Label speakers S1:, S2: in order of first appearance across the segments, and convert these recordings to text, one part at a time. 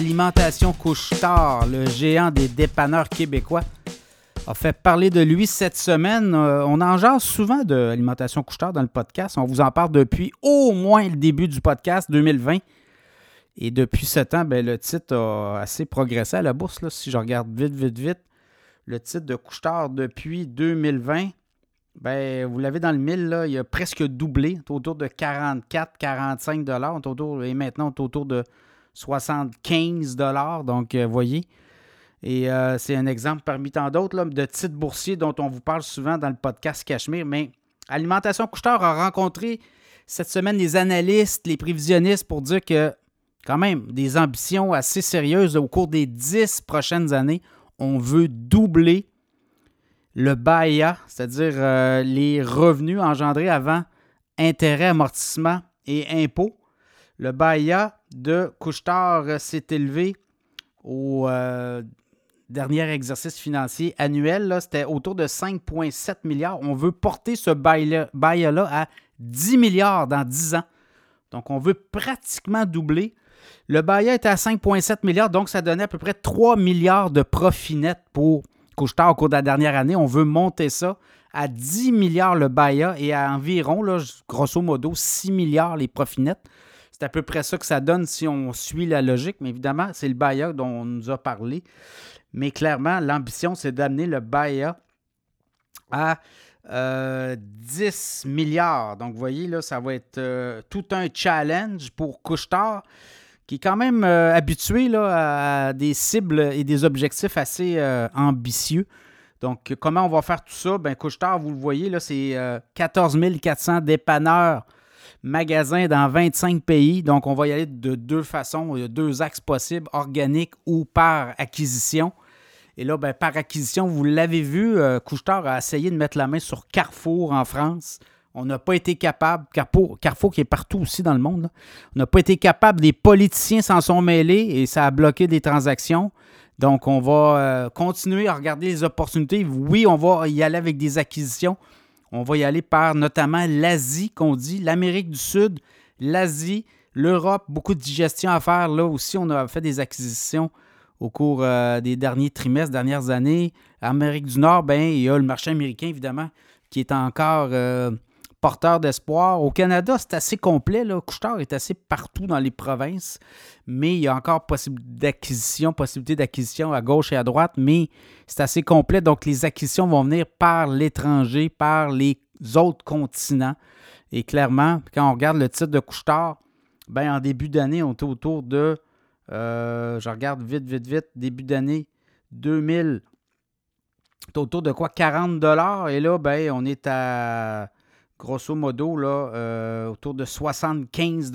S1: Alimentation Couche-Tard, le géant des dépanneurs québécois, a fait parler de lui cette semaine. Euh, on en jase souvent de Alimentation Couche-Tard dans le podcast. On vous en parle depuis au moins le début du podcast 2020. Et depuis ce temps, ben, le titre a assez progressé à la bourse. Là, si je regarde vite, vite, vite, le titre de Couche-Tard depuis 2020, ben, vous l'avez dans le mille, là, il a presque doublé, autour de 44, 45 dollars, et maintenant autour de 75 dollars. Donc, vous voyez. Et euh, c'est un exemple parmi tant d'autres de titres boursiers dont on vous parle souvent dans le podcast Cachemire. Mais Alimentation Couchetard a rencontré cette semaine les analystes, les prévisionnistes pour dire que, quand même, des ambitions assez sérieuses au cours des dix prochaines années. On veut doubler le BAIA, c'est-à-dire euh, les revenus engendrés avant intérêts, amortissement et impôts. Le BAIA de Couchetard s'est élevé au euh, dernier exercice financier annuel. C'était autour de 5,7 milliards. On veut porter ce BAIA-là à 10 milliards dans 10 ans. Donc, on veut pratiquement doubler. Le BAIA était à 5,7 milliards, donc ça donnait à peu près 3 milliards de profit net pour Couchetard au cours de la dernière année. On veut monter ça à 10 milliards le BAIA et à environ, grosso modo, 6 milliards les profits nets. C'est à peu près ça que ça donne si on suit la logique, mais évidemment, c'est le BAIA dont on nous a parlé. Mais clairement, l'ambition, c'est d'amener le BAIA à 10 euh, milliards. Donc, vous voyez, là, ça va être euh, tout un challenge pour Couchetard, qui est quand même euh, habitué là, à des cibles et des objectifs assez ambitieux. Donc, comment on va faire tout ça? Ben, Couchetard, vous le voyez, là, c'est 14 400 dépanneurs magasins dans 25 pays. Donc, on va y aller de deux façons. Il y a deux axes possibles, organique ou par acquisition. Et là, ben, par acquisition, vous l'avez vu, euh, a essayé de mettre la main sur Carrefour en France. On n'a pas été capable, Carrefour, Carrefour qui est partout aussi dans le monde, on n'a pas été capable, les politiciens s'en sont mêlés et ça a bloqué des transactions. Donc, on va euh, continuer à regarder les opportunités. Oui, on va y aller avec des acquisitions, on va y aller par notamment l'Asie, qu'on dit, l'Amérique du Sud, l'Asie, l'Europe, beaucoup de digestion à faire. Là aussi, on a fait des acquisitions au cours euh, des derniers trimestres, dernières années. Amérique du Nord, ben, il y a le marché américain, évidemment, qui est encore euh, porteur d'espoir. Au Canada, c'est assez complet. Là. est assez partout dans les provinces, mais il y a encore possibilité d'acquisition, possibilité d'acquisition à gauche et à droite, mais c'est assez complet. Donc, les acquisitions vont venir par l'étranger, par les autres continents. Et clairement, quand on regarde le titre de Couchetard, ben, en début d'année, on était autour de, euh, je regarde vite, vite, vite, début d'année 2000, autour de quoi? 40 dollars et là ben on est à grosso modo, là, euh, autour de 75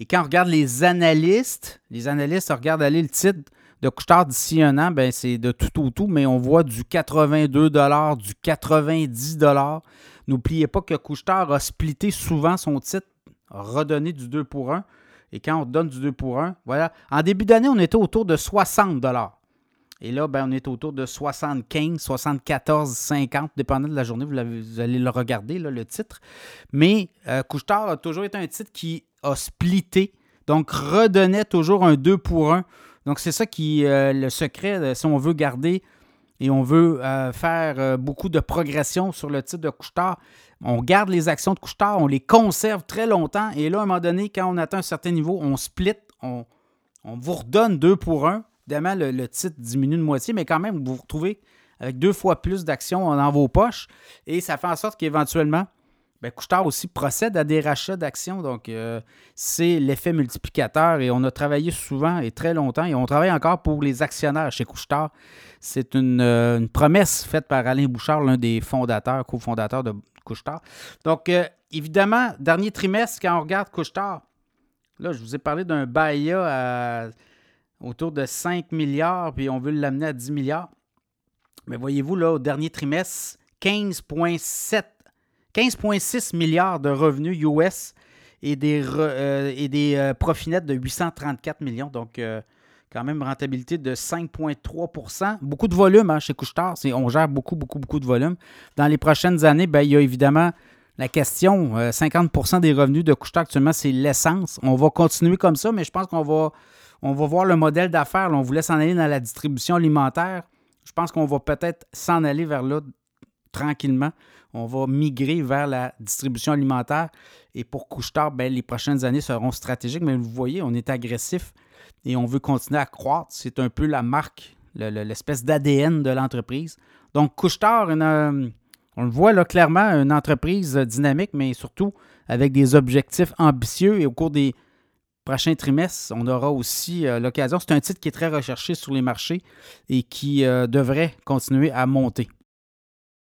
S1: Et quand on regarde les analystes, les analystes regardent aller le titre de Couchetard d'ici un an, ben c'est de tout au tout, mais on voit du 82 du 90 N'oubliez pas que Couchetard a splitté souvent son titre, redonné du 2 pour 1. Et quand on donne du 2 pour 1, voilà. En début d'année, on était autour de 60 et là, ben, on est autour de 75, 74, 50, dépendant de la journée. Vous, allez le regarder, le titre. Mais euh, a toujours été un titre qui a splitté, donc redonnait toujours un 2 pour 1. Donc, c'est ça qui est le secret, euh, si on veut garder et on veut euh, faire euh, beaucoup de progression sur le titre de Couchetard. On garde les actions de Couchetard, on les conserve très longtemps. Et là, à un moment donné, quand on atteint un certain niveau, on split, on, on vous redonne 2 pour 1 Évidemment, le, titre diminue de moitié, mais quand même, vous vous retrouvez avec deux fois plus d'actions dans vos poches. Et ça fait en sorte qu'éventuellement, ben, Couchetard aussi procède à des rachats d'actions. Donc, euh, c'est l'effet multiplicateur. Et on a travaillé souvent et très longtemps. Et on travaille encore pour les actionnaires chez Couchetard. C'est une, euh, promesse faite par Alain Bouchard, l'un des fondateurs, cofondateurs de Couchetard. Donc, euh, évidemment, dernier trimestre, quand on regarde Couchetard, là, je vous ai parlé d'un BAIA à autour de 5 milliards, puis on veut l'amener à 10 milliards. Mais voyez-vous, là, au dernier trimestre, 15,7 15,6 milliards de revenus US et des, euh, et des euh, profits nets de 834 millions. Donc, euh, quand même, rentabilité de 5,3% Beaucoup de volume hein, chez Couchetard. On gère beaucoup, beaucoup, beaucoup de volume. Dans les prochaines années, ben, il y a évidemment la question. 50% des revenus de Couchetard actuellement, c'est l'essence. On va continuer comme ça, mais je pense qu'on va, on va voir le modèle d'affaires. On voulait s'en aller dans la distribution alimentaire. Je pense qu'on va peut-être s'en aller vers là tranquillement. On va migrer vers la distribution alimentaire. Et pour Couchetard, ben, les prochaines années seront stratégiques. Mais vous voyez, on est agressif et on veut continuer à croître. C'est un peu la marque, l'espèce d'ADN de l'entreprise. Donc, Couchetard, une, on le voit là clairement, une entreprise dynamique, mais surtout avec des objectifs ambitieux. Et au cours des prochains trimestres, on aura aussi euh, l'occasion. C'est un titre qui est très recherché sur les marchés et qui euh, devrait continuer à monter.